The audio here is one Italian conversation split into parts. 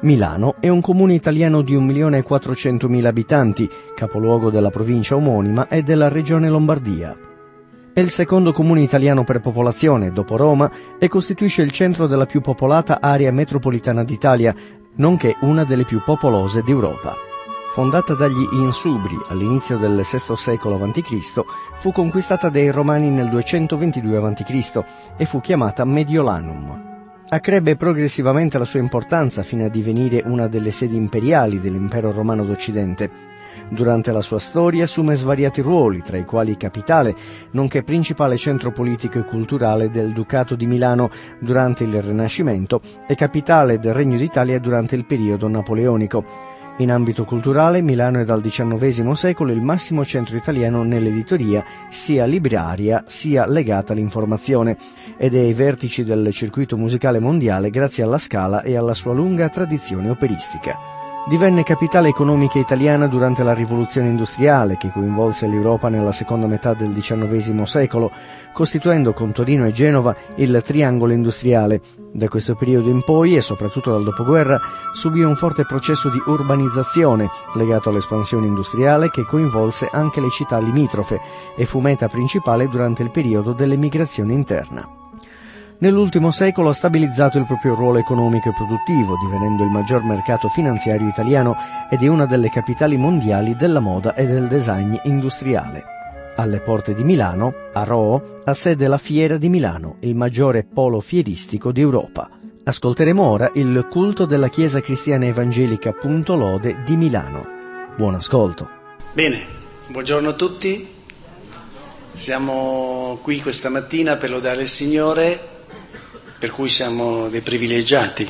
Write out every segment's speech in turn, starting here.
Milano è un comune italiano di 1.400.000 abitanti, capoluogo della provincia omonima e della regione Lombardia. È il secondo comune italiano per popolazione, dopo Roma, e costituisce il centro della più popolata area metropolitana d'Italia, nonché una delle più popolose d'Europa. Fondata dagli Insubri all'inizio del VI secolo a.C., fu conquistata dai Romani nel 222 a.C. e fu chiamata Mediolanum. Accrebbe progressivamente la sua importanza fino a divenire una delle sedi imperiali dell'impero romano d'Occidente. Durante la sua storia assume svariati ruoli, tra i quali capitale, nonché principale centro politico e culturale del Ducato di Milano durante il Rinascimento e capitale del Regno d'Italia durante il periodo napoleonico. In ambito culturale, Milano è dal XIX secolo il massimo centro italiano nell'editoria, sia libraria sia legata all'informazione, ed è ai vertici del circuito musicale mondiale grazie alla Scala e alla sua lunga tradizione operistica. Divenne capitale economica italiana durante la rivoluzione industriale che coinvolse l'Europa nella seconda metà del XIX secolo, costituendo con Torino e Genova il triangolo industriale. Da questo periodo in poi, e soprattutto dal dopoguerra, subì un forte processo di urbanizzazione legato all'espansione industriale che coinvolse anche le città limitrofe e fu meta principale durante il periodo dell'emigrazione interna. Nell'ultimo secolo ha stabilizzato il proprio ruolo economico e produttivo, divenendo il maggior mercato finanziario italiano ed è una delle capitali mondiali della moda e del design industriale. Alle porte di Milano, a Roo, ha sede la Fiera di Milano, il maggiore polo fieristico d'Europa. Ascolteremo ora il culto della Chiesa Cristiana Evangelica Punto Lode di Milano. Buon ascolto. Bene, buongiorno a tutti. Siamo qui questa mattina per lodare il Signore per cui siamo dei privilegiati,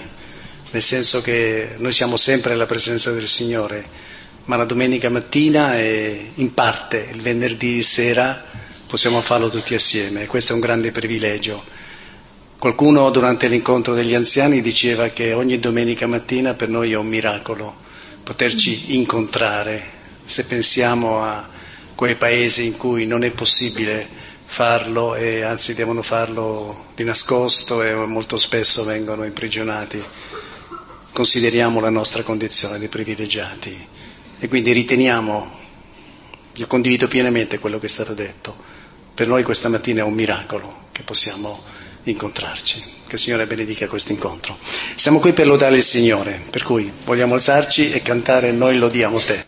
nel senso che noi siamo sempre alla presenza del Signore, ma la domenica mattina e in parte il venerdì sera possiamo farlo tutti assieme e questo è un grande privilegio. Qualcuno durante l'incontro degli anziani diceva che ogni domenica mattina per noi è un miracolo poterci incontrare, se pensiamo a quei paesi in cui non è possibile farlo e anzi devono farlo di nascosto e molto spesso vengono imprigionati. Consideriamo la nostra condizione di privilegiati e quindi riteniamo, io condivido pienamente quello che è stato detto, per noi questa mattina è un miracolo che possiamo incontrarci. Che il Signore benedica questo incontro. Siamo qui per lodare il Signore, per cui vogliamo alzarci e cantare Noi lodiamo te.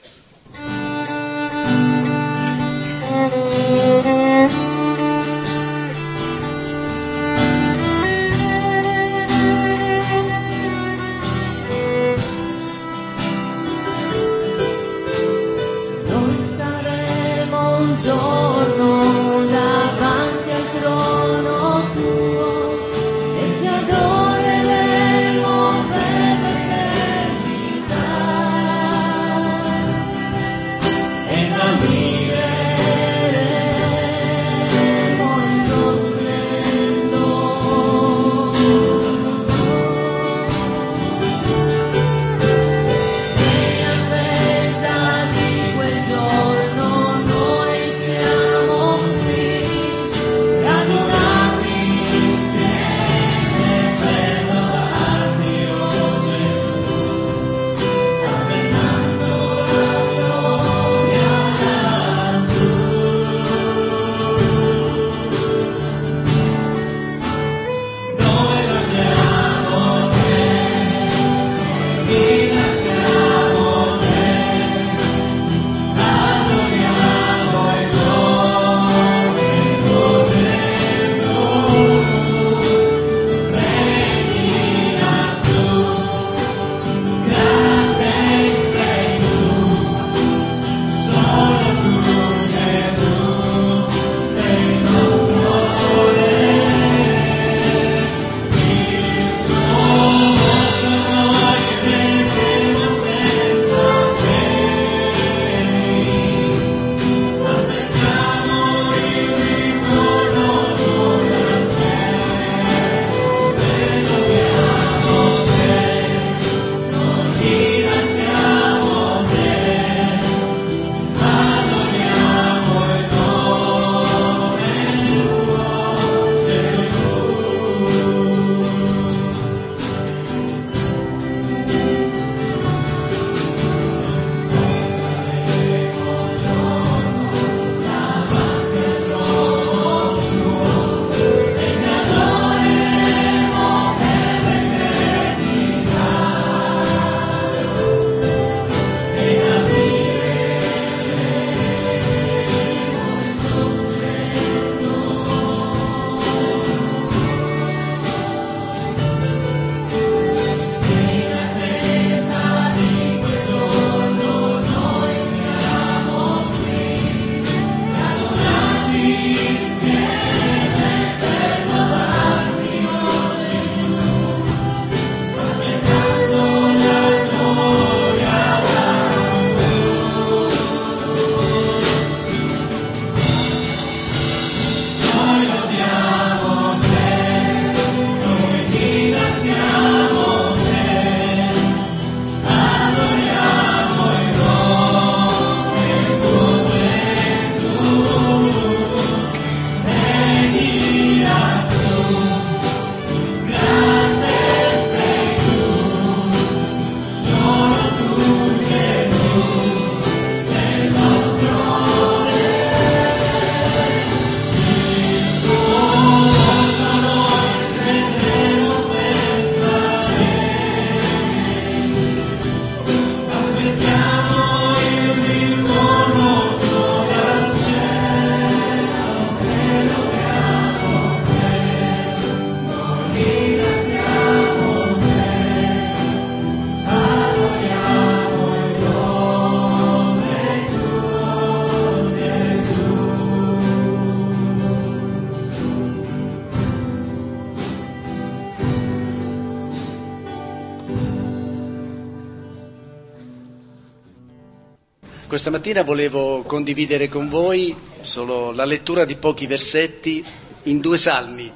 Questa mattina volevo condividere con voi solo la lettura di pochi versetti in due salmi,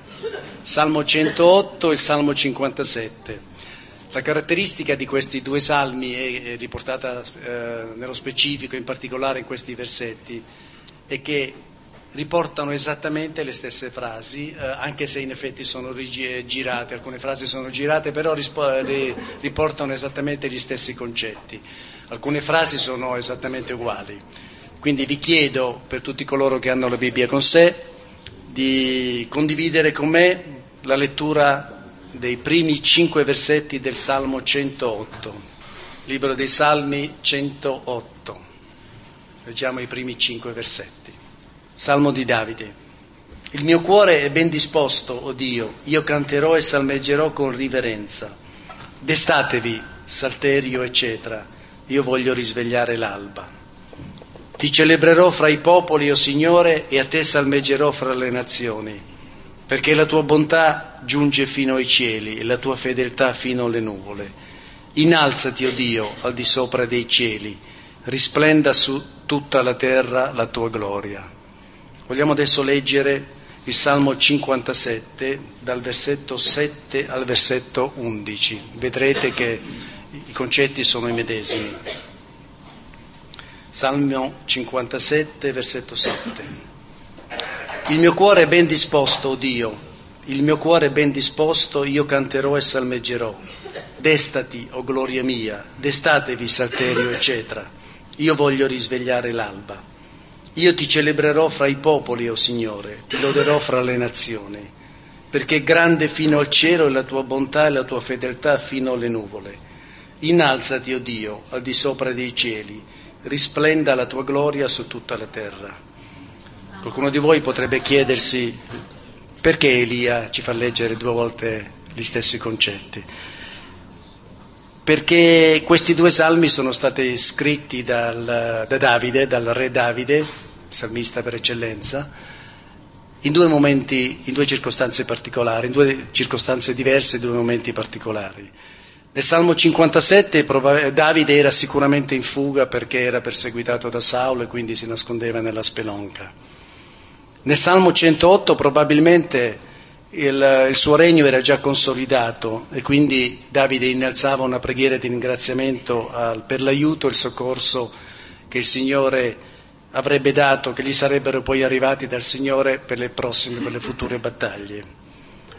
Salmo 108 e il Salmo 57. La caratteristica di questi due salmi è riportata eh, nello specifico, in particolare in questi versetti, è che riportano esattamente le stesse frasi, eh, anche se in effetti sono girate, alcune frasi sono girate, però rispo- riportano esattamente gli stessi concetti. Alcune frasi sono esattamente uguali. Quindi vi chiedo, per tutti coloro che hanno la Bibbia con sé, di condividere con me la lettura dei primi cinque versetti del Salmo 108, libro dei Salmi 108. Leggiamo i primi cinque versetti. Salmo di Davide. Il mio cuore è ben disposto, o oh Dio, io canterò e salmeggerò con riverenza. Destatevi, salterio, eccetera, io voglio risvegliare l'alba. Ti celebrerò fra i popoli, o oh Signore, e a te salmeggerò fra le nazioni perché la tua bontà giunge fino ai cieli e la tua fedeltà fino alle nuvole. Innalzati, o oh Dio, al di sopra dei cieli, risplenda su tutta la terra la tua gloria. Vogliamo adesso leggere il Salmo 57 dal versetto 7 al versetto 11. Vedrete che i concetti sono i medesimi. Salmo 57, versetto 7. Il mio cuore è ben disposto, oh Dio, il mio cuore è ben disposto, io canterò e salmeggerò. Destati, o oh gloria mia, destatevi, salterio, eccetera. Io voglio risvegliare l'alba. Io ti celebrerò fra i popoli, o oh Signore, ti loderò fra le nazioni, perché grande fino al cielo è la tua bontà e la tua fedeltà fino alle nuvole. Innalzati, o oh Dio, al di sopra dei cieli, risplenda la tua gloria su tutta la terra. Qualcuno di voi potrebbe chiedersi perché Elia ci fa leggere due volte gli stessi concetti. Perché questi due salmi sono stati scritti dal, da Davide, dal re Davide, salmista per eccellenza, in due momenti, in due circostanze particolari, in due circostanze diverse, in due momenti particolari. Nel Salmo 57 Davide era sicuramente in fuga perché era perseguitato da Saulo e quindi si nascondeva nella spelonca. Nel Salmo 108 probabilmente il, il, suo regno era già consolidato e quindi Davide innalzava una preghiera di ringraziamento al, per l'aiuto e il soccorso che il Signore avrebbe dato, che gli sarebbero poi arrivati dal Signore per le prossime, per le future battaglie.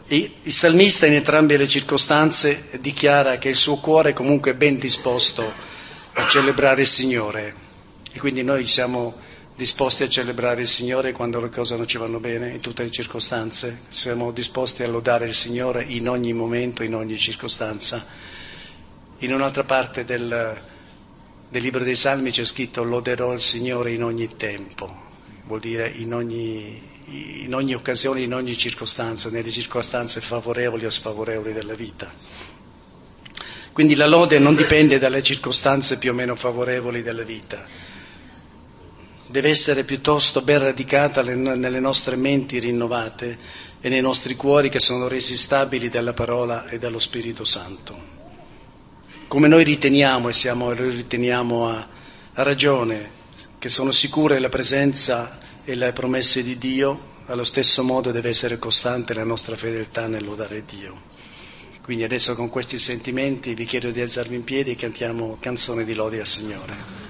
Il salmista in entrambe le circostanze dichiara che il suo cuore è comunque ben disposto a celebrare il Signore. E quindi noi siamo disposti a celebrare il Signore quando le cose non ci vanno bene, in tutte le circostanze, siamo disposti a lodare il Signore in ogni momento, in ogni circostanza. In un'altra parte del, del libro dei Salmi c'è scritto loderò il Signore in ogni tempo, vuol dire in ogni, in ogni occasione, in ogni circostanza, nelle circostanze favorevoli o sfavorevoli della vita. Quindi la lode non dipende dalle circostanze più o meno favorevoli della vita, deve essere piuttosto ben radicata nelle nostre menti rinnovate e nei nostri cuori che sono resi stabili dalla parola e dallo Spirito Santo. Come noi riteniamo e siamo, riteniamo a, a ragione che sono sicure la presenza e le promesse di Dio, allo stesso modo deve essere costante la nostra fedeltà nel lodare Dio. Quindi adesso con questi sentimenti vi chiedo di alzarvi in piedi e cantiamo canzone di lode al. Signore,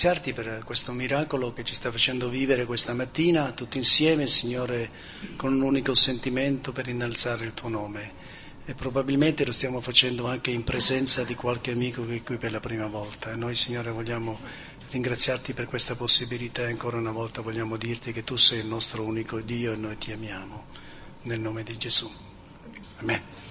ringraziarti per questo miracolo che ci sta facendo vivere questa mattina, tutti insieme, Signore, con un unico sentimento per innalzare il tuo nome. E probabilmente lo stiamo facendo anche in presenza di qualche amico che è qui per la prima volta. E noi, Signore, vogliamo ringraziarti per questa possibilità e ancora una volta vogliamo dirti che tu sei il nostro unico Dio e noi ti amiamo. Nel nome di Gesù. Amen.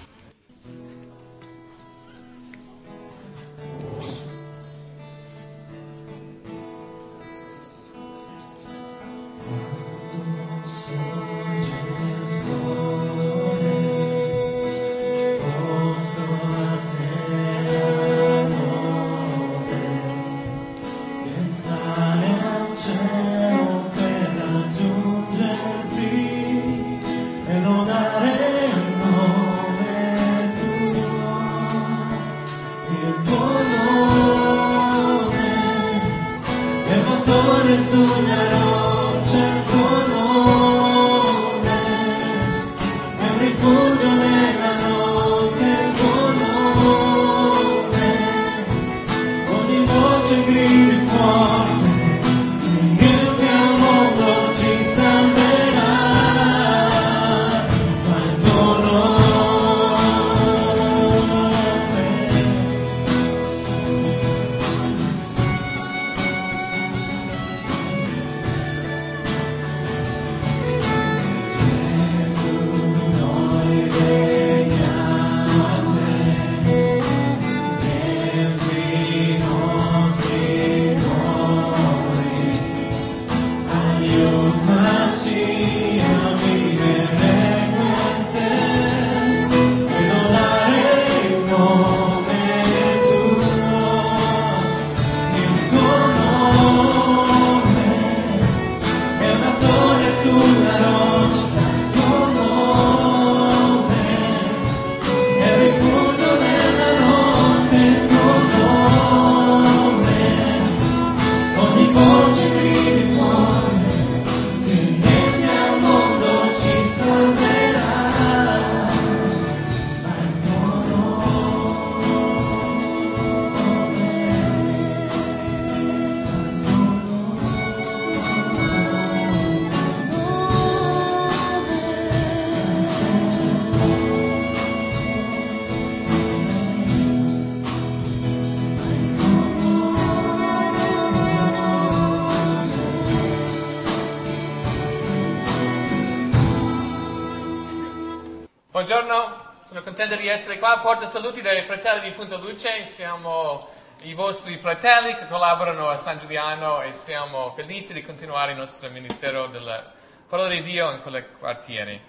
Essere qua. Porto saluti dai fratelli di Punto Luce. Siamo i vostri fratelli che collaborano a San Giuliano e siamo felici di continuare il nostro ministero della parola di Dio in quelle quartieri.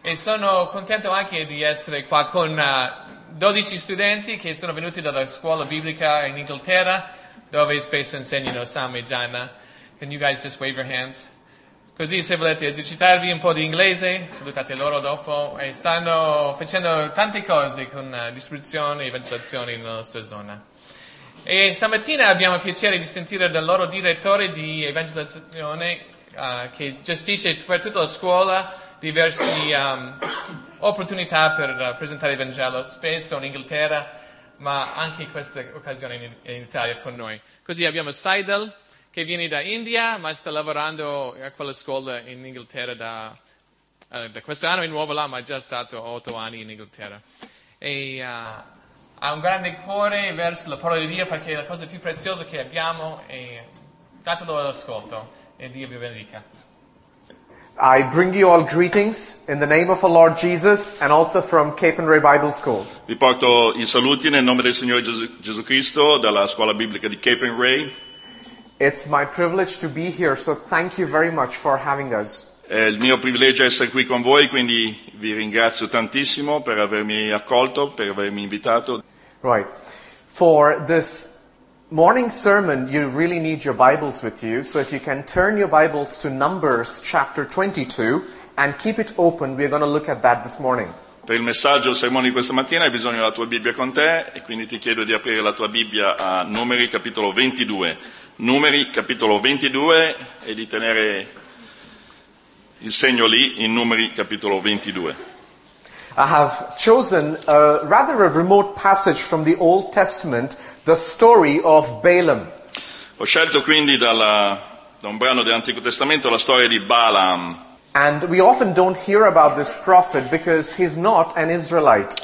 E sono contento anche di essere qua con eh, 12 studenti che sono venuti dalla scuola biblica in Inghilterra, dove spesso insegnano Sam e Gianna. Can you guys just wave your hands? Così se volete esercitarvi un po' di inglese, salutate loro dopo e stanno facendo tante cose con eh, distribuzione e evangelizzazione nella nostra zona. E stamattina abbiamo il piacere di sentire dal loro direttore di evangelizzazione eh, che gestisce per tutta la scuola diverse ehm, opportunità per eh, presentare il Vangelo, spesso in Inghilterra, ma anche in queste occasioni in, in Italia con noi. Così abbiamo Seidel, che viene da India, ma sta lavorando a quella scuola in Inghilterra da, eh, da quest'anno è nuovo là, ma è già stato otto anni in Inghilterra. E eh, ha un grande cuore verso la parola di Dio perché è la cosa più preziosa che abbiamo e datelo all'ascolto e Dio vi benedica. I bring you all greetings in the name of our Lord Jesus and also from Cape and Ray Bible School. Vi porto i saluti nel nome del Signore Gesù, Gesù Cristo dalla scuola biblica di Cape and Ray. It's my privilege to be here, so thank you very much for having us. È il mio privilegio essere qui con voi, quindi vi ringrazio tantissimo per avermi accolto, per avermi invitato. Right. For this morning sermon, you really need your Bibles with you, so if you can turn your Bibles to Numbers chapter 22 and keep it open, we're going to look at that this morning. Per il messaggio il sermone di questa mattina hai bisogno della tua Bibbia con te e quindi ti chiedo di aprire la tua Bibbia a Numeri capitolo 22. Numeri capitolo 22 e di tenere il segno lì in Numeri capitolo 22. I have chosen a rather a remote passage from the Old Testament, the story of Balaam. Ho scelto quindi dalla- da un brano dell'Antico Testamento la storia di Balaam. And we often don't hear about this prophet because he's not an Israelite.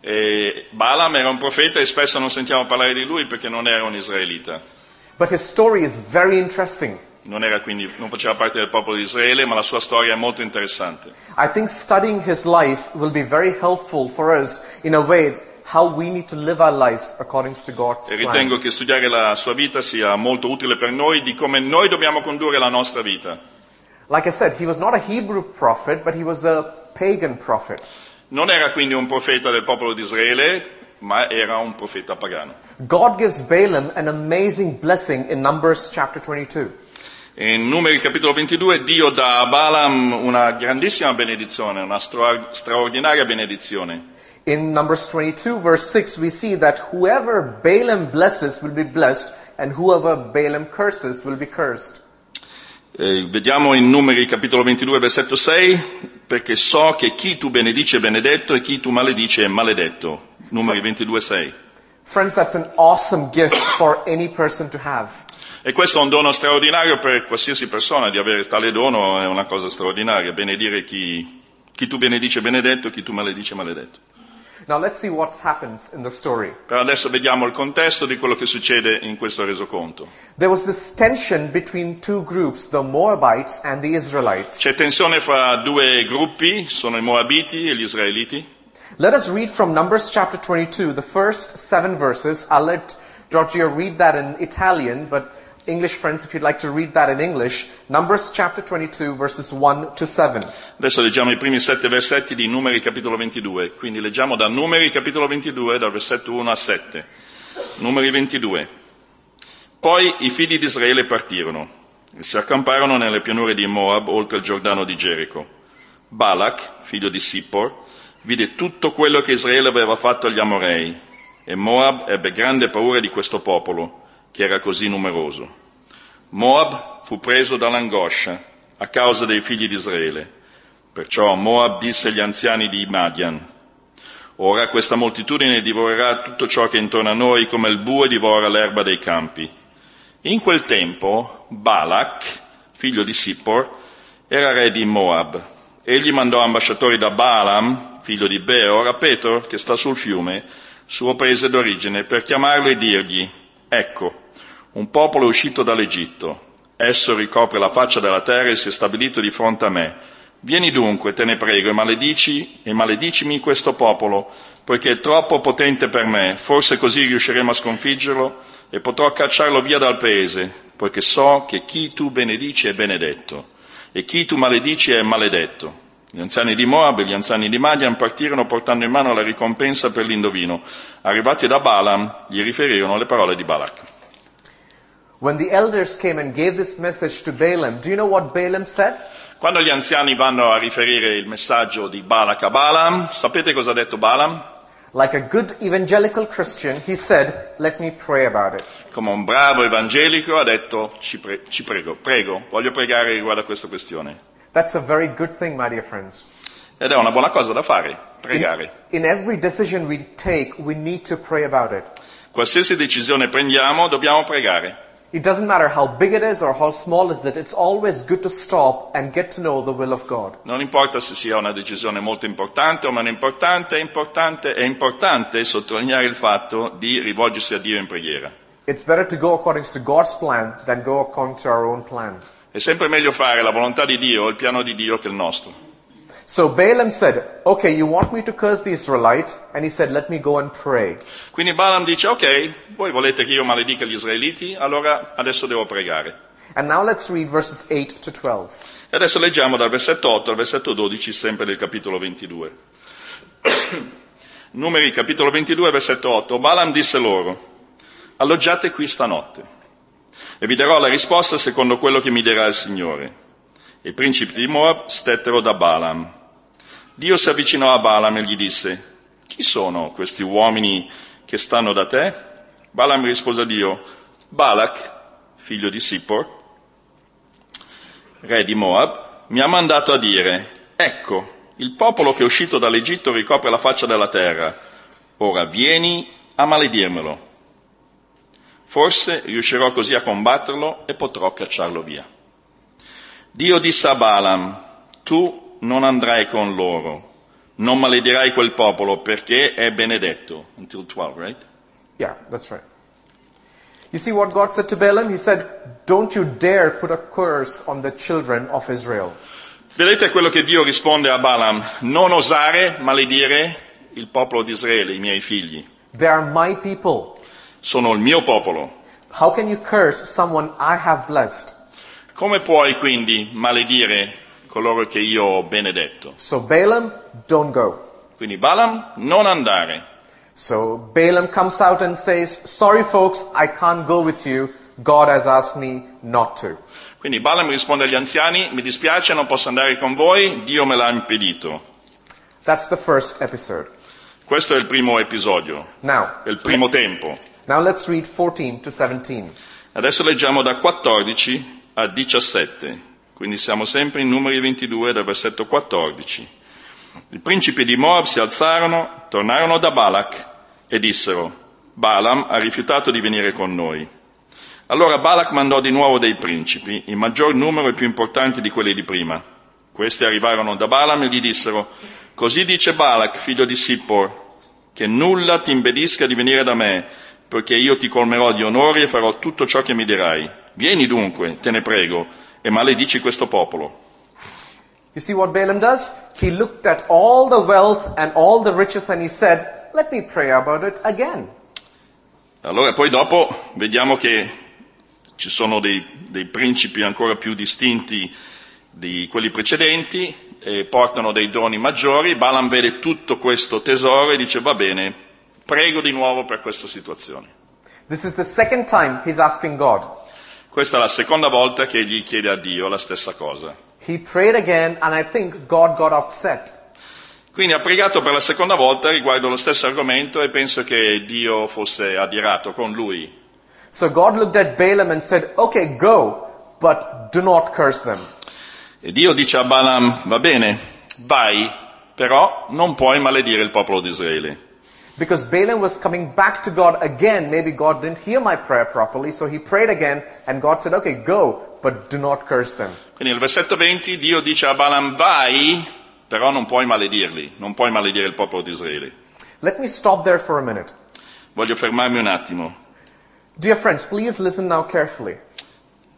E Balaam era un profeta e spesso non sentiamo parlare di lui perché non era un israelita. But his story is very interesting. Non, quindi, non faceva parte del popolo di Israele, ma la sua storia è molto interessante. I think studying his life will be very helpful for us in a way how we need to live our lives according to God's E ritengo plan. che studiare la sua vita sia molto utile per noi di come noi dobbiamo condurre la nostra vita. Like I said, he was not a Hebrew prophet, but he was a pagan prophet. Non era quindi un profeta del popolo di Israele, ma era un profeta pagano. God gives Balaam an amazing blessing in Numbers chapter 22. E in Numeri capitolo 22 Dio dà a Balaam una grandissima benedizione, una stra- straordinaria benedizione. In Numbers 22, verse 6, we see that whoever Balaam blesses will be blessed, and whoever Balaam curses will be cursed. Eh, vediamo in Numeri capitolo 22 versetto 6, perché so che chi tu benedici è benedetto e chi tu maledici è maledetto. Numeri 22, 6. Friends, that's an awesome gift for any person to have. E questo è un dono straordinario per qualsiasi persona, di avere tale dono è una cosa straordinaria, benedire chi, chi tu benedici è benedetto e chi tu maledici è maledetto. Now let's see what happens in the story. Però adesso vediamo il contesto di quello che succede in questo resoconto. There was this tension between two groups, the Moabites and the Israelites. C'è tensione fra due gruppi, sono i Moabiti e gli Israeliti. Let us read from Numbers chapter 22, the first seven verses. I'll let Giorgio read that in Italian, but English friends, if you'd like to read that in English, Numbers chapter 22, verses 1 to 7. Adesso leggiamo i primi sette versetti di Numeri capitolo 22, quindi leggiamo da Numeri capitolo 22, dal versetto 1 a 7. Numeri 22. Poi i figli di Israele partirono e si accamparono nelle pianure di Moab oltre il Giordano di Gerico. Balak, figlio di Sippor, vide tutto quello che Israele aveva fatto agli Amorei e Moab ebbe grande paura di questo popolo, che era così numeroso. Moab fu preso dall'angoscia a causa dei figli di Israele. Perciò Moab disse agli anziani di Madian, Ora questa moltitudine divorerà tutto ciò che è intorno a noi come il bue divora l'erba dei campi. In quel tempo Balak, figlio di Sippor, era re di Moab. Egli mandò ambasciatori da Balaam, figlio di Beor, a Petor, che sta sul fiume, suo paese d'origine, per chiamarlo e dirgli, Ecco, un popolo è uscito dall'Egitto. Esso ricopre la faccia della terra e si è stabilito di fronte a me. Vieni dunque, te ne prego, e maledici e maledicimi questo popolo, poiché è troppo potente per me. Forse così riusciremo a sconfiggerlo e potrò cacciarlo via dal paese, poiché so che chi tu benedici è benedetto e chi tu maledici è maledetto. Gli anziani di Moab e gli anziani di Madian partirono portando in mano la ricompensa per l'indovino. Arrivati da Balaam, gli riferirono le parole di Balak. When the elders came and gave this message to Balaam, do you know what Balaam said? Quando gli anziani vanno a riferire il messaggio di Balak a Balaam, sapete cosa ha detto Balaam? Like a good evangelical Christian, he said, Let me pray about it. Come un bravo evangelico ha detto, ci, pre- ci prego, prego, voglio pregare riguardo a questa questione. That's a very good thing, my dear friends. Ed è una buona cosa da fare, pregare. In every decision we take, we need to pray about it. Qualsiasi decisione prendiamo, dobbiamo pregare. It doesn't matter how big it is or how small is it, it's always good to stop and get to know the will of God. Non importa se sia una decisione molto importante o meno importante, è importante, è importante sottolineare il fatto di rivolgersi a Dio in preghiera. It's better to go according to God's plan than go according to our own plan. È sempre meglio fare la volontà di Dio, il piano di Dio che il nostro. So Balaam said, Okay, you want me to curse the Israelites? And he said, Let me go and pray. Quindi Balaam dice, ok, voi volete che io maledica gli israeliti, allora adesso devo pregare. And now let's read verses 8 to 12. E adesso leggiamo dal versetto 8 al versetto 12, sempre del capitolo 22. Numeri capitolo 22, versetto 8. Balaam disse loro, alloggiate qui stanotte e vi darò la risposta secondo quello che mi dirà il Signore. I principi di Moab stettero da Balaam. Dio si avvicinò a Balaam e gli disse, chi sono questi uomini che stanno da te? Balaam rispose a Dio, Balak, figlio di Sippor, re di Moab, mi ha mandato a dire, ecco, il popolo che è uscito dall'Egitto ricopre la faccia della terra, ora vieni a maledirmelo. Forse riuscirò così a combatterlo e potrò cacciarlo via. Dio disse a Balaam, tu non andrai con loro, non maledirai quel popolo perché è benedetto. Until 12, right? Yeah, that's right. You see what God said to Balaam? He said, Don't you dare put a curse on the children of Israel. Vedete quello che Dio risponde a Balaam? Non osare maledire il popolo di Israele, i miei figli. They are my people. Sono il mio popolo. How can you curse someone I have blessed? Come puoi quindi maledire coloro che io ho benedetto? So Balaam, don't go. Quindi Balaam, non andare. So Balaam comes out and says, Sorry folks, I can't go with you. God has asked me not to. Quindi Balaam risponde agli anziani, mi dispiace, non posso andare con voi, Dio me l'ha impedito. That's the first episode. Questo è il primo episodio, Now, è il primo tempo. now let's read 14 to 17. Adesso leggiamo da 14 a 17, quindi siamo sempre in numeri 22 dal versetto 14. I principi di Moab si alzarono, tornarono da Balak e dissero, Balaam ha rifiutato di venire con noi. Allora Balak mandò di nuovo dei principi, in maggior numero e più importanti di quelli di prima. Questi arrivarono da Balaam e gli dissero, così dice Balak, figlio di Sippor, che nulla ti impedisca di venire da me, perché io ti colmerò di onori e farò tutto ciò che mi dirai. Vieni dunque, te ne prego, e maledici questo popolo. You see what Balaam does? He looked at all the wealth and all the riches and he said, Let me pray about it again. Allora poi dopo vediamo che ci sono dei, dei principi ancora più distinti di quelli precedenti, e portano dei doni maggiori, Balaam vede tutto questo tesoro e dice va bene, prego di nuovo per questa situazione. This is the second time he's asking God. Questa è la seconda volta che egli chiede a Dio la stessa cosa. He prayed again and I think God got upset. Quindi ha pregato per la seconda volta riguardo lo stesso argomento e penso che Dio fosse adirato con lui. So God looked at Balaam and said, Okay, go, but do not curse them. E Dio dice a Balaam, va bene, vai, però non puoi maledire il popolo di Israele. Because Balaam was coming back to God again. Maybe God didn't hear my prayer properly, so he prayed again, and God said, Okay, go, but do not curse them. Quindi nel versetto 20 Dio dice a Balaam, vai, però non puoi maledirli, non puoi maledire il popolo di Israele. Let me stop there for a minute. Voglio fermarmi un attimo. Dear friends, please listen now carefully.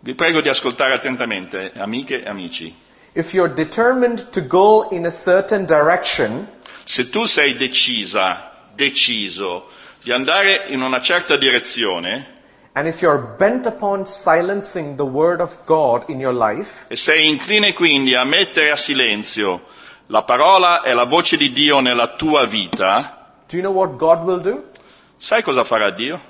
Vi prego di ascoltare attentamente, amiche e amici. If you're determined to go in a certain direction, Se tu sei decisa, deciso di andare in una certa direzione and if you're bent upon silencing the word of God in your life, e sei incline quindi a mettere a silenzio la parola e la voce di Dio nella tua vita, do you know what God will do? sai cosa farà Dio?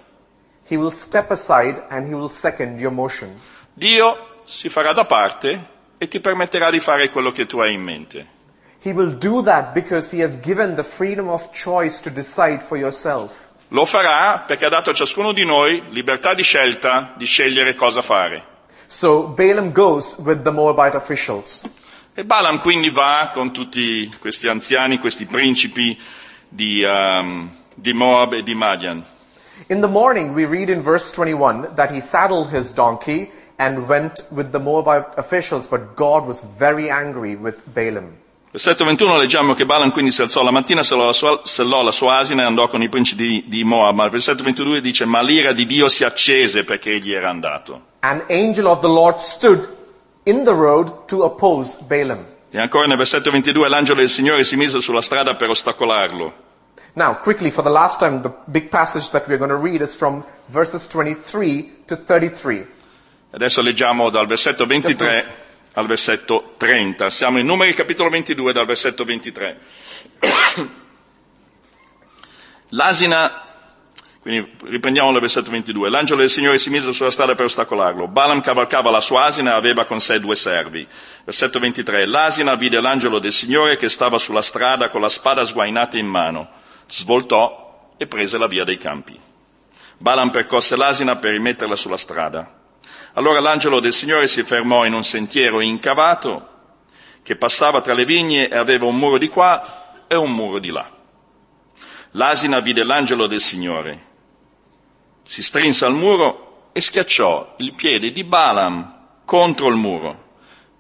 He will step aside and he will second your motion. Dio si farà da parte e ti permetterà di fare quello che tu hai in mente. He will do that because he has given the freedom of choice to decide for yourself. Lo farà perché ha dato a ciascuno di noi libertà di scelta di scegliere cosa fare. So Balaam goes with the Moabite officials. E Balaam quindi va con tutti questi anziani, questi principi di, um, di Moab e di Madian. In the morning, we read in verse 21 that he saddled his donkey and went with the Moabite officials, but God was very angry with Balaam. Versetto 21 leggiamo che Balaam quindi si alzò la mattina, sellò la sua, sellò la sua asina e andò con i principi di, di Moab. Ma il versetto 22 dice, ma l'ira di Dio si accese perché egli era andato. An angel of the Lord stood in the road to oppose Balaam. E ancora nel versetto 22 l'angelo del Signore si mise sulla strada per ostacolarlo. Now, quickly, for the last time, the big passage that we're going to read is from verses 23 to 33. Adesso leggiamo dal versetto 23 al versetto 30. Siamo in Numeri capitolo 22 dal versetto 23. L'asina, quindi riprendiamo dal versetto 22. L'angelo del Signore si mise sulla strada per ostacolarlo. Balaam cavalcava la sua asina e aveva con sé due servi. Versetto 23. L'asina vide l'angelo del Signore che stava sulla strada con la spada sguainata in mano. Svoltò e prese la via dei campi. Balaam percosse l'asina per rimetterla sulla strada. Allora l'angelo del Signore si fermò in un sentiero incavato che passava tra le vigne e aveva un muro di qua e un muro di là. L'asina vide l'angelo del Signore si strinse al muro e schiacciò il piede di Balaam contro il muro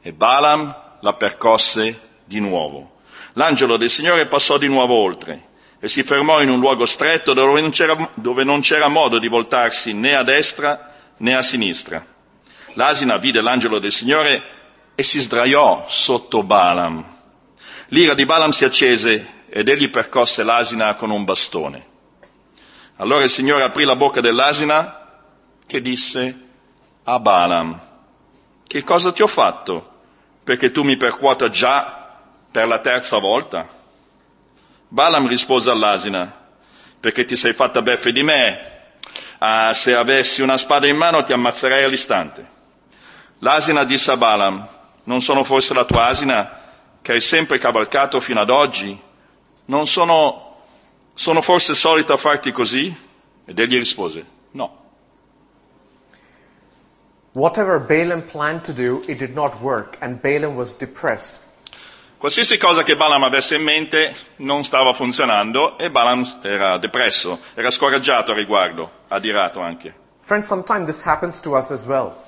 e Balaam la percosse di nuovo. L'angelo del Signore passò di nuovo oltre e si fermò in un luogo stretto dove non c'era, dove non c'era modo di voltarsi né a destra né a sinistra. L'asina vide l'angelo del Signore e si sdraiò sotto Balaam. L'ira di Balaam si accese ed egli percosse l'asina con un bastone. Allora il Signore aprì la bocca dell'asina che disse a Balaam, che cosa ti ho fatto perché tu mi percuota già per la terza volta? Balaam rispose all'asina, perché ti sei fatta beffe di me. Ah, se avessi una spada in mano ti ammazzerei all'istante. L'asina disse a Balaam, non sono forse la tua asina che hai sempre cavalcato fino ad oggi? Non sono, sono forse solita a farti così? Ed egli rispose, no. Whatever Balaam planned to do, it did not work, and Balaam was depressed. Qualsiasi cosa che Balaam avesse in mente non stava funzionando e Balaam era depresso, era scoraggiato a riguardo, adirato anche. Friends, sometimes this happens to us as well.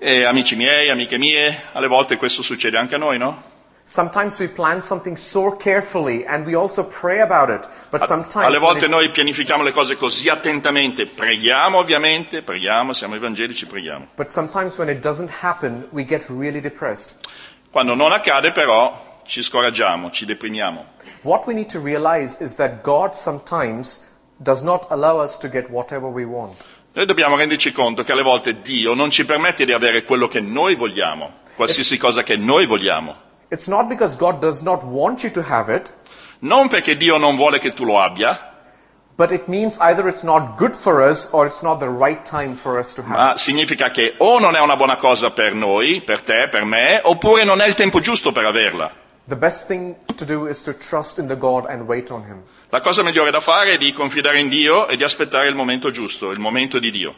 E amici miei, amiche mie, alle volte questo succede anche a noi, no? Sometimes we plan something so carefully and we also pray about it, but sometimes Alle volte it- noi pianifichiamo le cose così attentamente, preghiamo ovviamente, preghiamo, siamo evangelici, preghiamo. but sometimes when it doesn't happen, we get really depressed. Quando non accade però ci scoraggiamo, ci deprimiamo. What we need to realize is that God sometimes does not allow us to get whatever we want. Noi dobbiamo renderci conto che alle volte Dio non ci permette di avere quello che noi vogliamo, qualsiasi cosa che noi vogliamo. It, Non perché Dio non vuole che tu lo abbia, right ma significa che o non è una buona cosa per noi, per te, per me, oppure non è il tempo giusto per averla. The best thing to do is to trust in the God and wait on Him. La cosa migliore da fare è di confidare in Dio e di aspettare il momento giusto, il momento di Dio.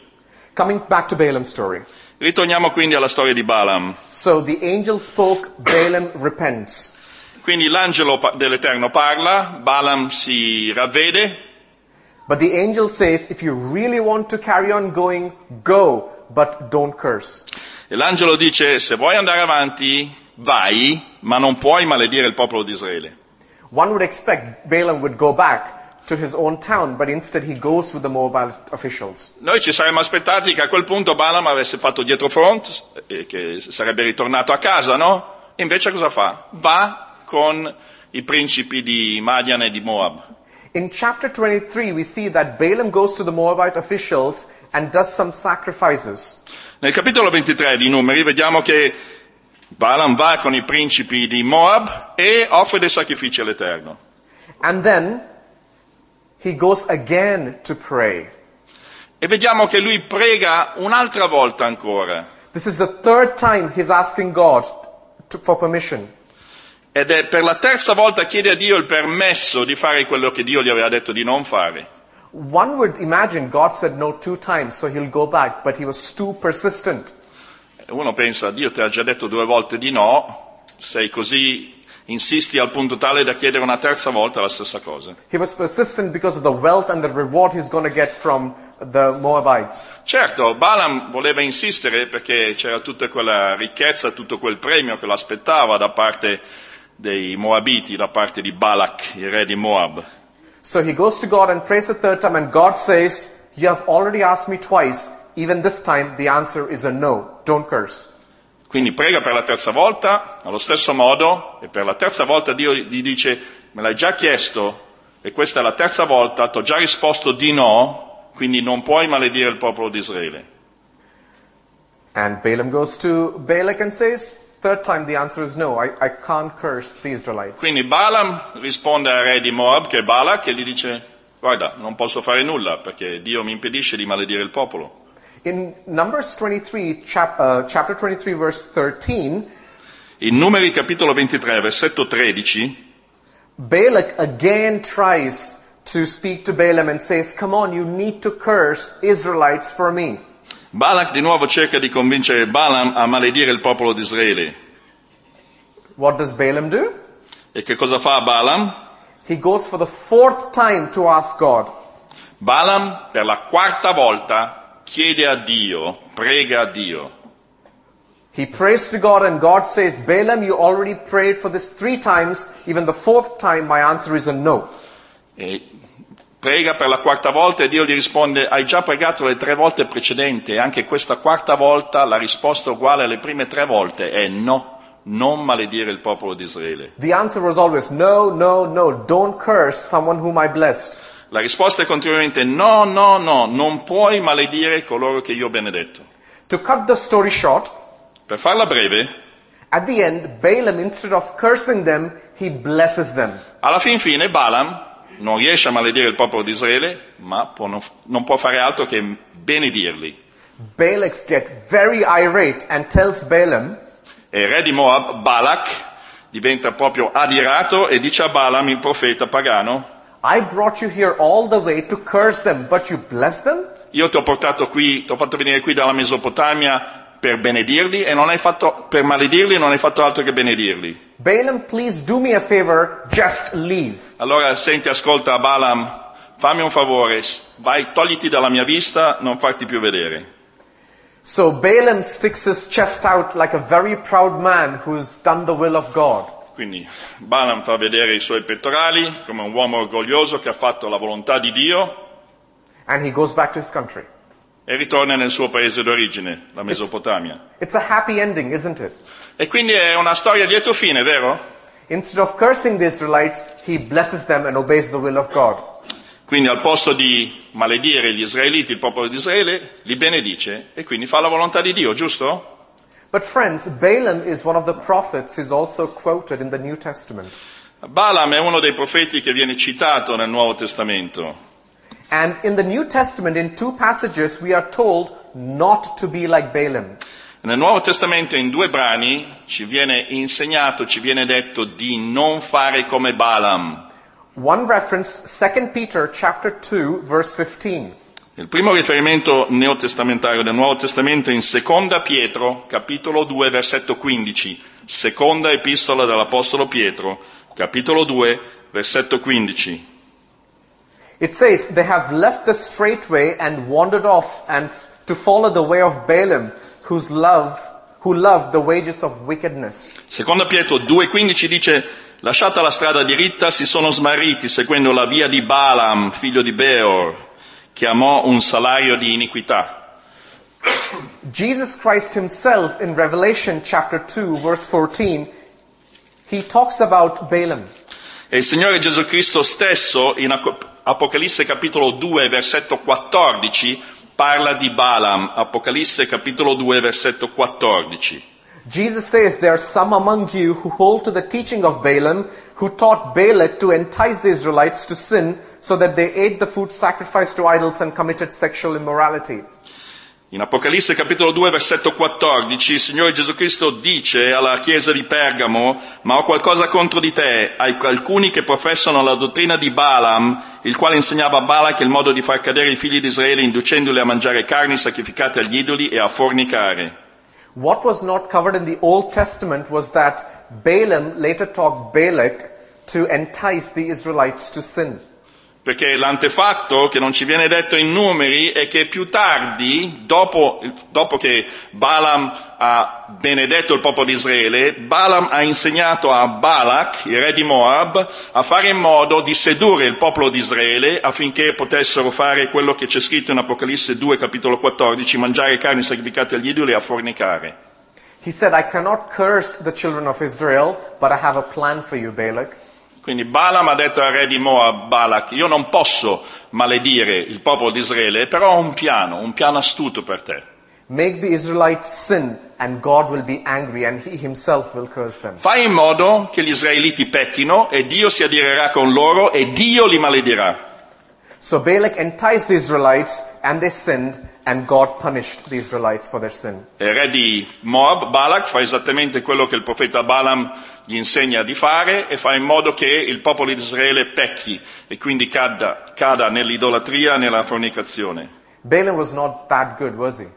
Coming back to Balaam's story. Ritorniamo quindi alla storia di Balaam. So the angel spoke, Balaam repents. Quindi l'angelo dell'Eterno parla, Balaam si ravvede, But the angel says, if you really want to carry on going, go, but don't curse. e l'angelo dice, se vuoi andare avanti, vai, ma non puoi maledire il popolo di Israele. One would expect Balaam would go back to his own town, but instead he goes with the Moabite officials. Noi ci saremmo aspettati che a quel punto Balaam avesse fatto dietro front e che sarebbe ritornato a casa, no? Invece cosa fa? Va con i principi di Madian e di Moab. In chapter 23, we see that Balaam goes to the Moabite officials and does some sacrifices. Nel capitolo 23 di Numeri vediamo che Balaam va con i principi di Moab e offre dei sacrifici all'Eterno. And then he goes again to pray. E vediamo che lui prega un'altra volta ancora. This is the third time he's asking God to, for permission. Ed è per la terza volta chiede a Dio il permesso di fare quello che Dio gli aveva detto di non fare. One would imagine God said no two times, so he'll go back, but he was too persistent. Uno pensa, Dio ti ha già detto due volte di no, sei così, insisti al punto tale da chiedere una terza volta la stessa cosa. Certo, Balaam voleva insistere perché c'era tutta quella ricchezza, tutto quel premio che lo aspettava da parte dei Moabiti, da parte di Balak, il re di Moab. So he goes to God and prays the third time, and God says, You have already asked me twice. Even this time, the answer is a no. Don't curse. Quindi prega per la terza volta, allo stesso modo, e per la terza volta Dio gli dice, me l'hai già chiesto, e questa è la terza volta, ti ho già risposto di no, quindi non puoi maledire il popolo di Israele. And Balaam goes to Balak and says, Third time, the answer is no. I, I can't curse the Israelites. Quindi Balaam risponde al re di Moab, che è Balak, e gli dice, guarda, non posso fare nulla perché Dio mi impedisce di maledire il popolo. In Numbers 23, chap, uh, chapter 23, verse 13, In Numeri capitolo 23, versetto 13, Balak again tries to speak to Balaam and says, Come on, you need to curse Israelites for me. Balak di nuovo cerca di convincere Balaam a maledire il popolo di Israele. What does Balaam do? E che cosa fa Balaam? He goes for the fourth time to ask God. Balaam per la quarta volta chiede a Dio, prega a Dio. He prays to God, and God says, Balaam, you already prayed for this three times. Even the fourth time, my answer is a no. E prega per la quarta volta e Dio gli risponde, hai già pregato le tre volte precedenti e anche questa quarta volta la risposta uguale alle prime tre volte è no, non maledire il popolo di Israele. The answer was always no, no, no. Don't curse someone whom I blessed. La risposta è continuamente no, no, no, non puoi maledire coloro che io ho benedetto. To cut the story short, Per farla breve, at the end, Balaam, instead of cursing them, he blesses them. alla fin fine Balaam non riesce a maledire il popolo di Israele, ma può non, non può fare altro che benedirli. Balak gets very irate and tells Balaam, E il re di Moab, Balak, diventa proprio adirato e dice a Balaam, il profeta pagano, I brought you here all the way to curse them, but you bless them? io ti ho portato qui, ti ho fatto venire qui dalla Mesopotamia per benedirli e non hai fatto, per maledirli e non hai fatto altro che benedirli. Balaam, please do me a favor, just leave. Allora senti, ascolta Balaam, fammi un favore, vai, togliti dalla mia vista, non farti più vedere. So Balaam sticks his chest out like a very proud man who's done the will of God. Quindi Balaam fa vedere i suoi pettorali come un uomo orgoglioso che ha fatto la volontà di Dio e ritorna nel suo paese d'origine, la Mesopotamia. It's happy ending? E quindi è una storia a lieto fine, vero? Quindi al posto di maledire gli israeliti, il popolo di Israele, li benedice e quindi fa la volontà di Dio, giusto? But friends, Balaam is one of the prophets who's also quoted in the New Testament. Balaam è uno dei profeti che viene citato nel Nuovo Testamento. And in the New Testament, in two passages, we are told not to be like Balaam. Nel Nuovo Testamento in due brani ci viene insegnato, ci viene detto di non fare come Balaam. One reference, 2 Peter chapter 2, verse 15. Il primo riferimento neotestamentario del Nuovo Testamento è in Seconda Pietro, capitolo 2, versetto 15. Seconda epistola dell'Apostolo Pietro, capitolo 2, versetto 15. It says, They have left the straight way and wandered off and f- to follow the way of Balaam, whose love, who loved the wages of wickedness. Seconda Pietro 2,15 dice, lasciata la strada diritta, si sono smarriti seguendo la via di Balaam, figlio di Beor, che amò un salario di iniquità. Jesus Christ himself in Revelation chapter 2, verse 14, he talks about Balaam. E il Signore Gesù Cristo stesso in Apocalisse capitolo 2, versetto 14, parla di Balaam. Apocalisse capitolo 2, versetto 14. Jesus says, There are some among you who hold to the teaching of Balaam, who taught Balak to entice the Israelites to sin, so that they ate the food sacrificed to idols and committed sexual immorality. In Apocalisse capitolo 2 versetto 14 il Signore Gesù Cristo dice alla chiesa di Pergamo, ma ho qualcosa contro di te, hai alcuni che professano la dottrina di Balaam, il quale insegnava a Balak il modo di far cadere i figli di Israele inducendoli a mangiare carni sacrificate agli idoli e a fornicare. What was not covered in the Old Testament was that Balaam later taught Balak to entice the Israelites to sin. Perché l'antefatto che non ci viene detto in numeri è che più tardi, dopo, dopo che Balaam ha benedetto il popolo di Israele, Balaam ha insegnato a Balak, il re di Moab, a fare in modo di sedurre il popolo di Israele affinché potessero fare quello che c'è scritto in Apocalisse 2 capitolo 14, mangiare carni sacrificate agli idoli e a fornicare. He said, I cannot curse the children of Israel, but I have a plan for you, Balak. Quindi Balaam ha detto al re di Moab, Balak, io non posso maledire il popolo di Israele, però ho un piano, un piano astuto per te. Make the Israelites sin, and God will be angry, and He Himself will curse them. Fai in modo che gli israeliti pecchino e Dio si adirerà con loro e Dio li maledirà. So Balak enticed the Israelites, and they sinned, and God punished the Israelites for their sin. E il re di Moab, Balak, fa esattamente quello che il profeta Balaam gli insegna di fare e fa in modo che il popolo di Israele pecchi e quindi cada, cada nell'idolatria, nella fornicazione. Balaam was not that good, was he?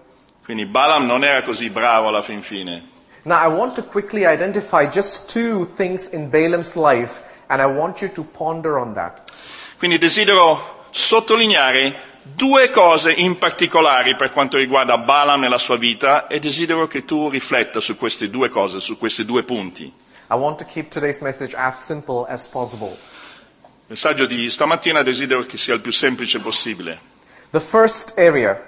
Quindi Balaam non era così bravo alla fin fine. Now, I want to quickly identify just two things in Balaam's life, and I want you to ponder on that. Quindi desidero sottolineare due cose in particolare per quanto riguarda Balaam e la sua vita e desidero che tu rifletta su queste due cose, su questi due punti. I want to keep today's message as simple as possible. Il messaggio di stamattina desidero che sia il più semplice possibile. The first area,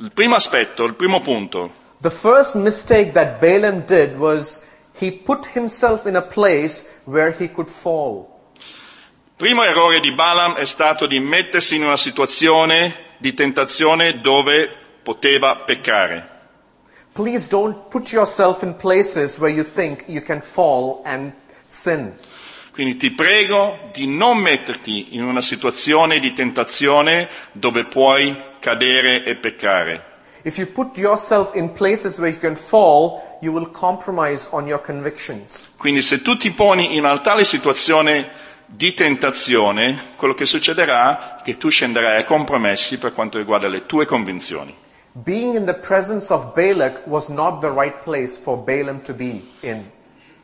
Il primo aspetto, il primo punto, the first mistake that Balaam did was he put himself in a place where he could fall. il primo errore di Balaam è stato di mettersi in una situazione di tentazione dove poteva peccare. Please don't put yourself in places where you think you can fall and sin. Quindi ti prego di non metterti in una situazione di tentazione dove puoi cadere e peccare. If you put yourself in places where you can fall, you will compromise on your convictions. Quindi se tu ti poni in una tale situazione di tentazione, quello che succederà è che tu scenderai a compromessi per quanto riguarda le tue convinzioni. Being in the presence of Balak was not the right place for Balaam to be in.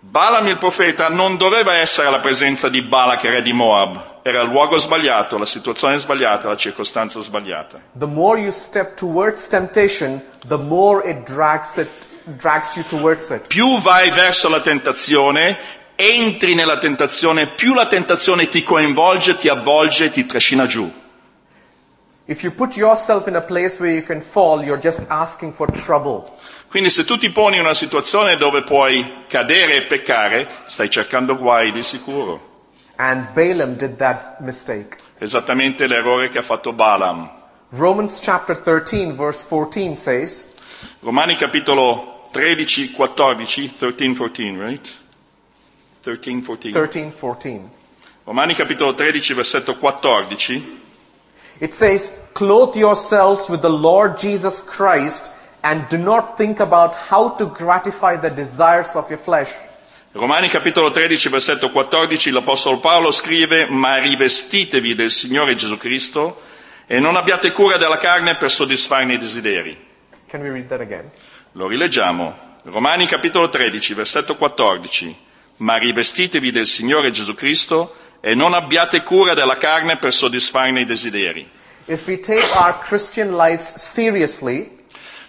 Balaam il profeta non doveva essere alla presenza di Balak, re di Moab. Era il luogo sbagliato, la situazione sbagliata, la circostanza sbagliata. The more you step towards temptation, the more it drags it drags you towards it. Più vai verso la tentazione, entri nella tentazione, più la tentazione ti coinvolge, ti avvolge, ti trascina giù. If you put yourself in a place where you can fall, you're just asking for trouble. Quindi se tu ti poni in una situazione dove puoi cadere e peccare, stai cercando guai di sicuro. And Balaam did that mistake. Esattamente l'errore che ha fatto Balaam. Romans chapter 13 verse 14 says, Romani capitolo 13, 14, 13, 14, right? 13, 14. 13, 14. Romani capitolo 13, versetto 14. It says, Clothe yourselves with the Lord Jesus Christ and do not think about how to gratify the desires of your flesh. Romani capitolo 13, versetto 14, l'Apostolo Paolo scrive, ma rivestitevi del Signore Gesù Cristo e non abbiate cura della carne per soddisfarne i desideri. Can we read that again? Lo rileggiamo. Romani capitolo 13, versetto 14, ma rivestitevi del Signore Gesù Cristo e non abbiate cura della carne per soddisfarne i desideri.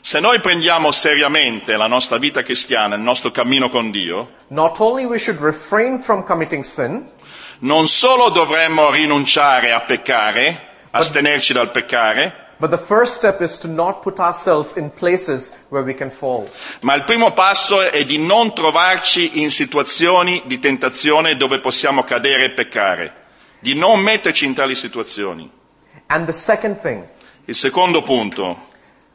Se noi prendiamo seriamente la nostra vita cristiana, il nostro cammino con Dio, sin, non solo dovremmo rinunciare a peccare, astenerci dal peccare, but the first step is to not put ourselves in places where we can fall. ma il primo passo è di non trovarci in situazioni di tentazione dove possiamo cadere e peccare, di non metterci in tali situazioni. And the second thing, Il secondo punto,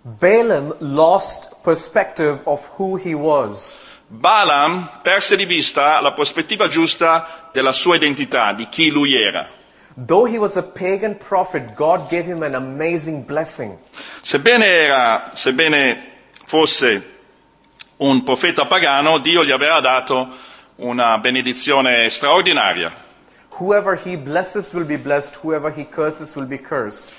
Balaam lost perspective of who he was. Balaam perse di vista la prospettiva giusta della sua identità, di chi lui era. Though he was a pagan prophet, God gave him an amazing blessing. Sebbene, era, sebbene fosse un profeta pagano, Dio gli aveva dato una benedizione straordinaria. Whoever he blesses will be blessed, whoever he curses will be cursed.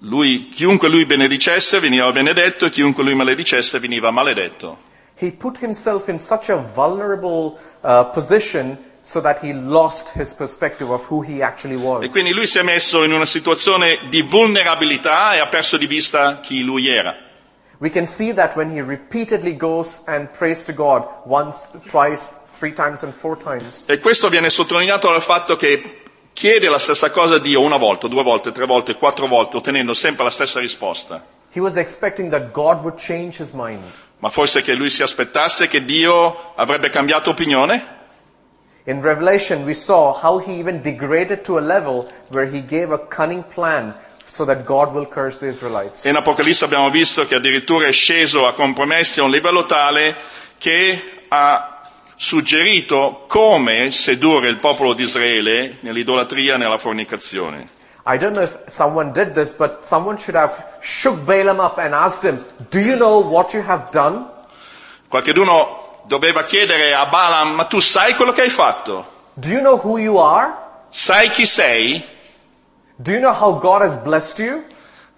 Lui, chiunque lui benedicesse veniva benedetto e chiunque lui maledicesse veniva maledetto. He put himself in such a vulnerable uh, position so that he lost his perspective of who he actually E quindi lui si è messo in una situazione di vulnerabilità e ha perso di vista chi lui era. We can see that when he repeatedly goes and prays to God once, twice, three times, and four times. E questo viene sottolineato dal fatto che chiede la stessa cosa a Dio una volta, due volte, tre volte, quattro volte, ottenendo sempre la stessa risposta. He was expecting that God would change his mind. Ma forse che lui si aspettasse che Dio avrebbe cambiato opinione? In Revelation, we saw how he even degraded to a level where he gave a cunning plan so that God will curse the Israelites. In Apocalisse abbiamo visto che addirittura è sceso a compromessi a un livello tale che ha suggerito come sedurre il popolo di Israele nell'idolatria e nella fornicazione. I don't know if someone did this, but someone should have shook Balaam up and asked him, Do you know what you have done? Qualcheduno doveva chiedere a Balaam, ma tu sai quello che hai fatto? Do you know who you are? Sai chi sei? Do you know how God has blessed you?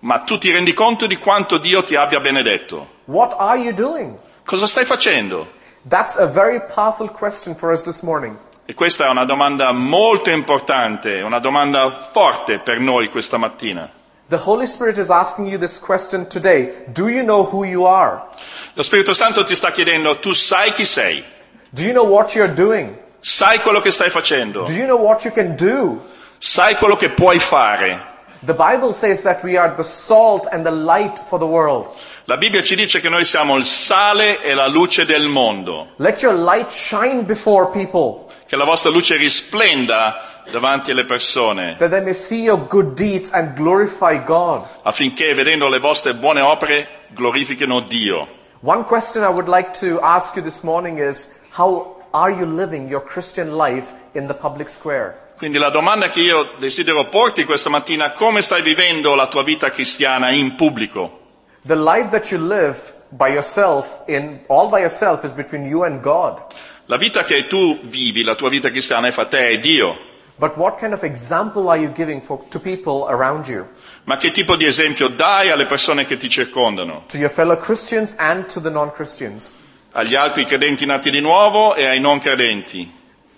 Ma tu ti rendi conto di quanto Dio ti abbia benedetto? What are you doing? Cosa stai facendo? That's a very powerful question for us this morning. E questa è una domanda molto importante, una domanda forte per noi questa mattina. The Holy Spirit is asking you this question today. Do you know who you are? Lo Spirito Santo ti sta chiedendo, tu sai chi sei? Do you know what you're doing? Sai quello che stai facendo? Do you know what you can do? Sai quello che puoi fare? The Bible says that we are the salt and the light for the world. La Bibbia ci dice che noi siamo il sale e la luce del mondo, Let your light shine before people che la vostra luce risplenda davanti alle persone, that they may see your good deeds and glorify God. affinché vedendo le vostre buone opere glorifichino Dio. One question I would like to ask you this morning is how are you living your Christian life in the public square? Quindi la domanda che io desidero porti questa mattina, come stai vivendo la tua vita cristiana in pubblico? The life that you live by yourself in all by yourself is between you and God. La vita che tu vivi, la tua vita cristiana è fra te e Dio. But what kind of example are you giving for, to people around you? Ma che tipo di esempio dai alle persone che ti circondano? To your fellow Christians and to the non-Christians? Agli altri credenti nati di nuovo e ai non credenti,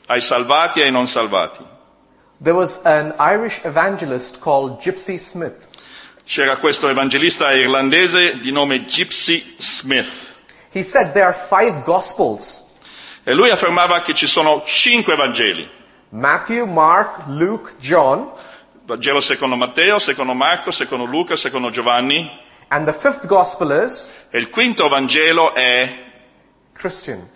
ai salvati e ai non salvati. There was an Irish evangelist called Gypsy Smith. C'era questo evangelista irlandese di nome Gypsy Smith He said there are five gospels. e lui affermava che ci sono cinque Vangeli. Matthew, Mark, Luke, John, Vangelo secondo Matteo, secondo Marco, secondo Luca, secondo Giovanni. and the fifth gospel is E il quinto Vangelo è Christian.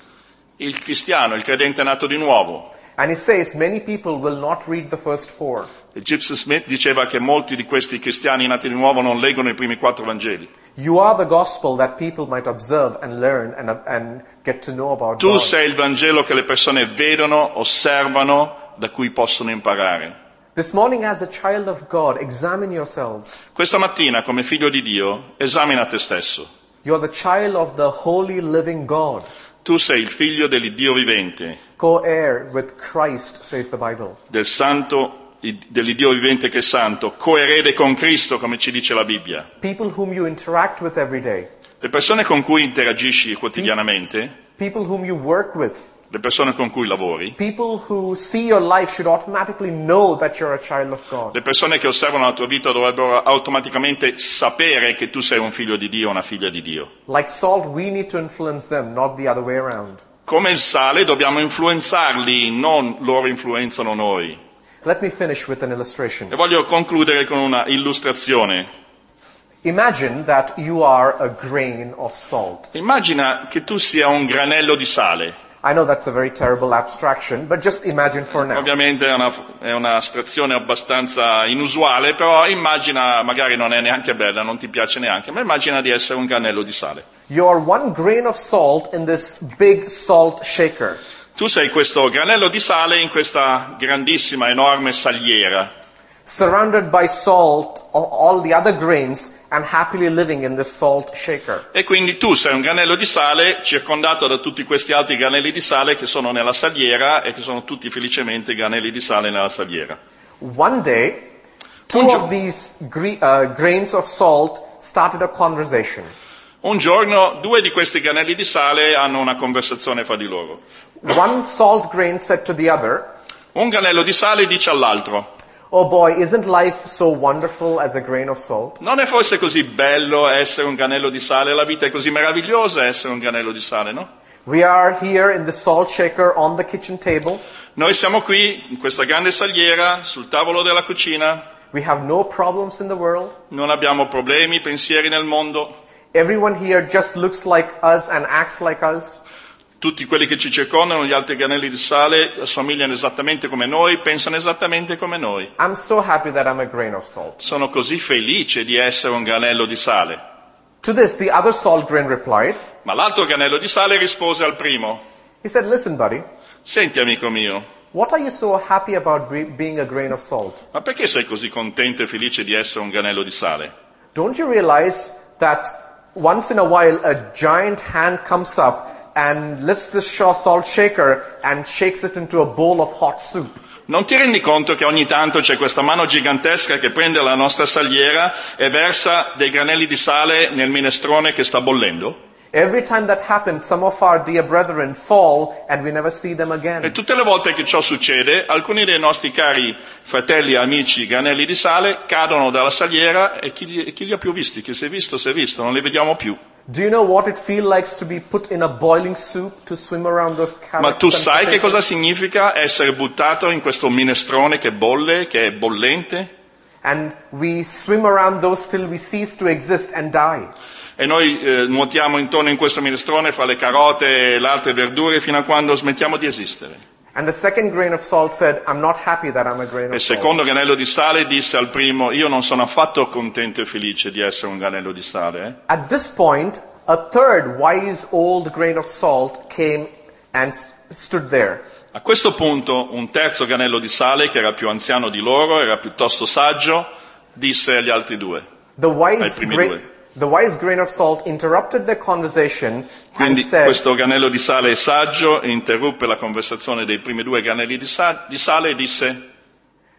il cristiano, il credente nato di nuovo. And he says many people will not read the first four. E Gypsy Smith diceva che molti di questi cristiani nati di nuovo non leggono i primi quattro Vangeli. You are the gospel that people might observe and learn and, and get to know about Tu God. sei il Vangelo che le persone vedono, osservano, da cui possono imparare. Morning, God. Questa mattina, come figlio di Dio, esamina te stesso. You're the child of the holy living God, Tu sei il figlio dell'Iddio vivente, co-heir with Christ, says the Bible. del santo, dell'Iddio vivente che è santo, coerede con Cristo, come ci dice la Bibbia. Le persone con cui interagisci quotidianamente, people whom you work with, le persone con cui lavori, le persone che osservano la tua vita dovrebbero automaticamente sapere che tu sei un figlio di Dio o una figlia di Dio. Like salt, them. Come il sale dobbiamo influenzarli, non loro influenzano noi. Let me finish with an illustration. E voglio concludere con una illustrazione. Imagine that you are a grain of salt. Immagina che tu sia un granello di sale. I know that's a very terrible abstraction, but just imagine for now. Ovviamente è, una, è un'astrazione abbastanza inusuale, però immagina, magari non è neanche bella, non ti piace neanche, ma immagina di essere un granello di sale. You're one grain of salt in this big salt shaker. Tu sei questo granello di sale in questa grandissima, enorme saliera, surrounded by salt, all- all the other grains, and happily living in this salt shaker. e quindi tu sei un granello di sale circondato da tutti questi altri granelli di sale che sono nella saliera e che sono tutti felicemente granelli di sale nella saliera. One day, two of these gre- uh, grains of salt started a conversation. Un giorno due di questi granelli di sale hanno una conversazione fra di loro. One salt grain said to the other, Un granello di sale dice all'altro, Oh boy, isn't life so wonderful as a grain of salt? non è forse così bello essere un granello di sale? La vita è così meravigliosa essere un granello di sale, no? We are here in the salt shaker on the kitchen table. Noi siamo qui, in questa grande saliera, sul tavolo della cucina, We have no problems in the world. non abbiamo problemi, pensieri nel mondo, Everyone here just looks like us and acts like us. Tutti quelli che ci circondano, gli altri granelli di sale, assomigliano esattamente come noi, pensano esattamente come noi. I'm so happy that I'm a grain of salt. Sono così felice di essere un granello di sale. To this, the other salt grain replied, Ma l'altro granello di sale rispose al primo, He said, Listen, buddy, senti amico mio, what are you so happy about be- being a grain of salt? ma perché sei così contento e felice di essere un granello di sale? Don't you realize that once in a while a giant hand comes up and lifts this salt shaker and shakes it into a bowl of hot soup? Non ti rendi conto che ogni tanto c'è questa mano gigantesca che prende la nostra saliera e versa dei granelli di sale nel minestrone che sta bollendo? Every time that happens, some of our dear brethren fall and we never see them E tutte le volte che ciò succede, alcuni dei nostri cari fratelli amici granelli di sale cadono dalla saliera e chi, li- chi li ha più visti? Chi si è visto, si è visto, non li vediamo più. Do you know what it feels like to be put in a boiling soup to swim around those carrots? Ma tu sai che cosa significa essere buttato in questo minestrone che bolle, che è bollente? And we swim around those till we cease to exist and die. E noi eh, nuotiamo intorno in questo minestrone fra le carote e le altre verdure fino a quando smettiamo di esistere. And the second grain of salt said, I'm not happy that I'm a grain E il secondo granello di sale disse al primo, io non sono affatto contento e felice di essere un granello di sale. eh." At this point, a third wise old grain of salt came and stood there. A questo punto un terzo granello di sale, che era più anziano di loro, era piuttosto saggio, disse agli altri due. The Ai wise, primi gra- due. The wise grain of salt interrupted their conversation and Quindi said, questo granello di sale è saggio interruppe la conversazione dei primi due granelli di, sa- di sale e disse,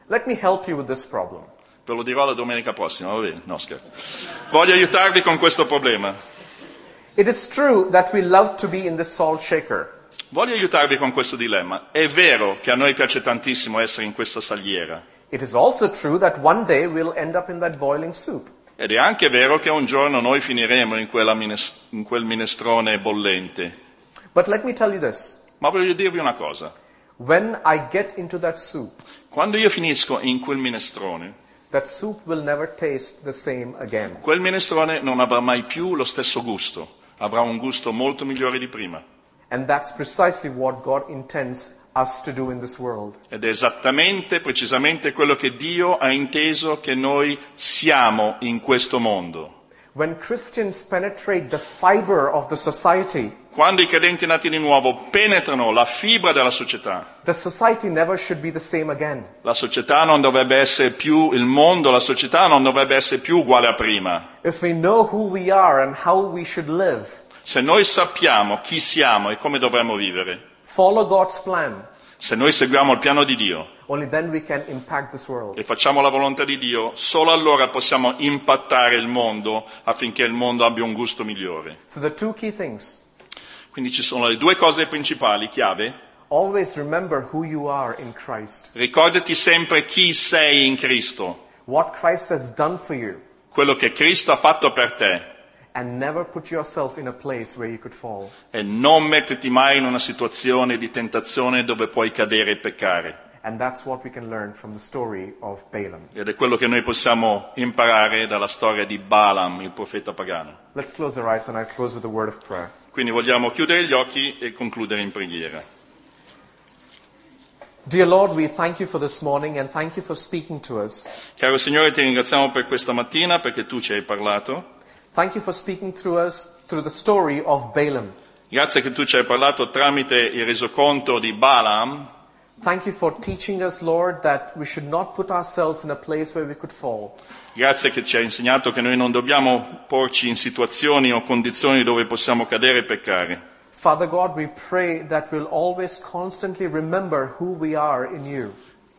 Let me help you with this problem. ve lo dirò la domenica prossima, va bene? No, scherzo. Voglio aiutarvi con questo problema. It is true that we love to be in this salt shaker. Voglio aiutarvi con questo dilemma. È vero che a noi piace tantissimo essere in questa saliera. It is also true that one day we'll end up in that boiling soup. Ed è anche vero che un giorno noi finiremo in, quella mines- in quel minestrone bollente. Ma voglio dirvi una cosa. Soup, Quando io finisco in quel minestrone, quel minestrone non avrà mai più lo stesso gusto. Avrà un gusto molto migliore di prima. And that's precisely what God intends Ed è esattamente, precisamente quello che Dio ha inteso che noi siamo in questo mondo. When Christians penetrate the fiber of the society, Quando i credenti nati di nuovo penetrano la fibra della società, the society never should be the same again. la società non dovrebbe essere più il mondo, la società non dovrebbe essere più uguale a prima. Live, Se noi sappiamo chi siamo e come dovremmo vivere, se noi seguiamo il piano di Dio only then we can impact this world. e facciamo la volontà di Dio, solo allora possiamo impattare il mondo affinché il mondo abbia un gusto migliore. So the two key things. Quindi ci sono le due cose principali, chiave. Always remember who you are in Christ. Ricordati sempre chi sei in Cristo, What Christ has done for you. quello che Cristo ha fatto per te And never put yourself in a place where you could fall. e non metterti mai in una situazione di tentazione dove puoi cadere e peccare. And that's what we can learn from the story of Balaam. Ed è quello che noi possiamo imparare dalla storia di Balaam, il profeta pagano. Let's close our eyes and I'll close with a word of prayer. Quindi vogliamo chiudere gli occhi e concludere in preghiera. Dear Lord, we thank you for this morning and thank you for speaking to us. Caro Signore, ti ringraziamo per questa mattina perché tu ci hai parlato. Thank you for speaking through us through the story of Balaam. Grazie che tu ci hai parlato tramite il resoconto di Balaam. Thank you for teaching us, Lord, that we should not put ourselves in a place where we could fall. Grazie che ci hai insegnato che noi non dobbiamo porci in situazioni o condizioni dove possiamo cadere e peccare. Father God, we pray that we'll always constantly remember who we are in you.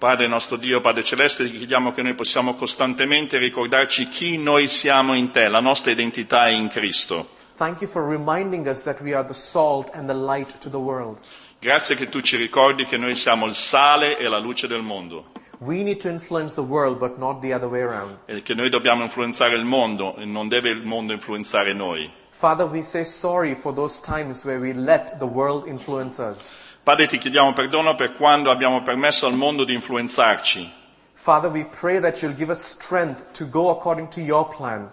Padre nostro Dio, Padre Celeste, ti chiediamo che noi possiamo costantemente ricordarci chi noi siamo in te, la nostra identità è in Cristo. Thank you for reminding us that we are the salt and the light to the world. Grazie che tu ci ricordi che noi siamo il sale e la luce del mondo We need to influence the world, but not the other way around. e che noi dobbiamo influenzare il mondo e non deve il mondo influenzare noi. Father, we say sorry for those times where we let the world influence us. Padre, ti chiediamo perdono per quando abbiamo permesso al mondo di influenzarci. Father, we pray that you'll give us strength to go according to your plan.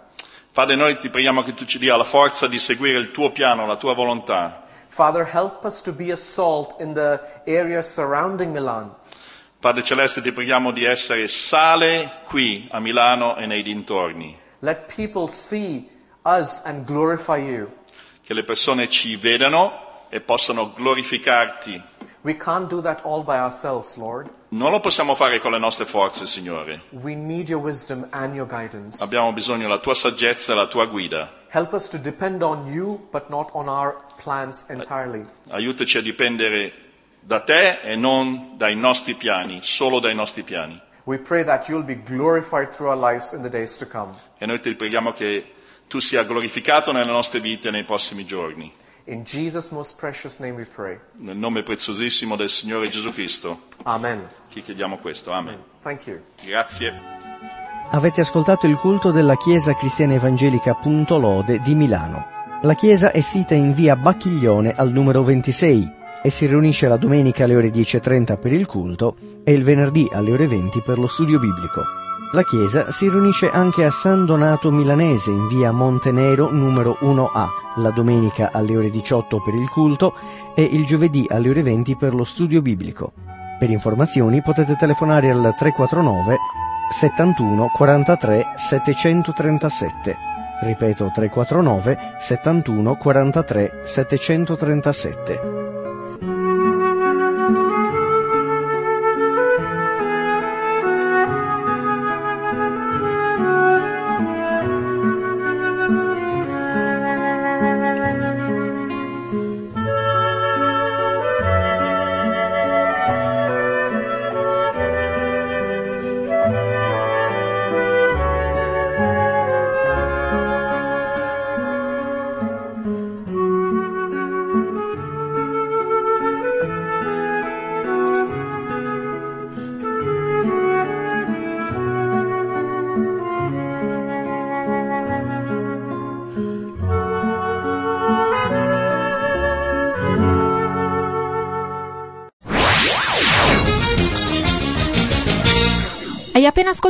Padre, noi ti preghiamo che tu ci dia la forza di seguire il tuo piano, la tua volontà. Father, help us to be a salt in the area surrounding Milan. Padre Celeste, ti preghiamo di essere sale qui a Milano e nei dintorni, Let people see us and glorify you. che le persone ci vedano e possano glorificarti. We can't do that all by ourselves, Lord. Non lo possiamo fare con le nostre forze, Signore. We need your wisdom and your guidance. Abbiamo bisogno della tua saggezza e della tua guida. Help us to depend on you, but not on our plans entirely. Aiutaci a dipendere da te e non dai nostri piani, solo dai nostri piani. We pray that you'll be glorified through our lives in the days to come. E noi ti preghiamo che tu sia glorificato nelle nostre vite nei prossimi giorni. In Jesus' most precious name we pray. Nel nome preziosissimo del Signore Gesù Cristo Amen. ti chiediamo questo. Amen. Thank you. Grazie. Avete ascoltato il culto della Chiesa Cristiana Evangelica Punto Lode di Milano. La chiesa è sita in via Bacchiglione al numero 26 e si riunisce la domenica alle ore 10.30 per il culto e il venerdì alle ore 20 per lo studio biblico. La chiesa si riunisce anche a San Donato Milanese in via Montenero numero 1A, la domenica alle ore 18 per il culto e il giovedì alle ore 20 per lo studio biblico. Per informazioni potete telefonare al 349 71 43 737. Ripeto 349 71 43 737.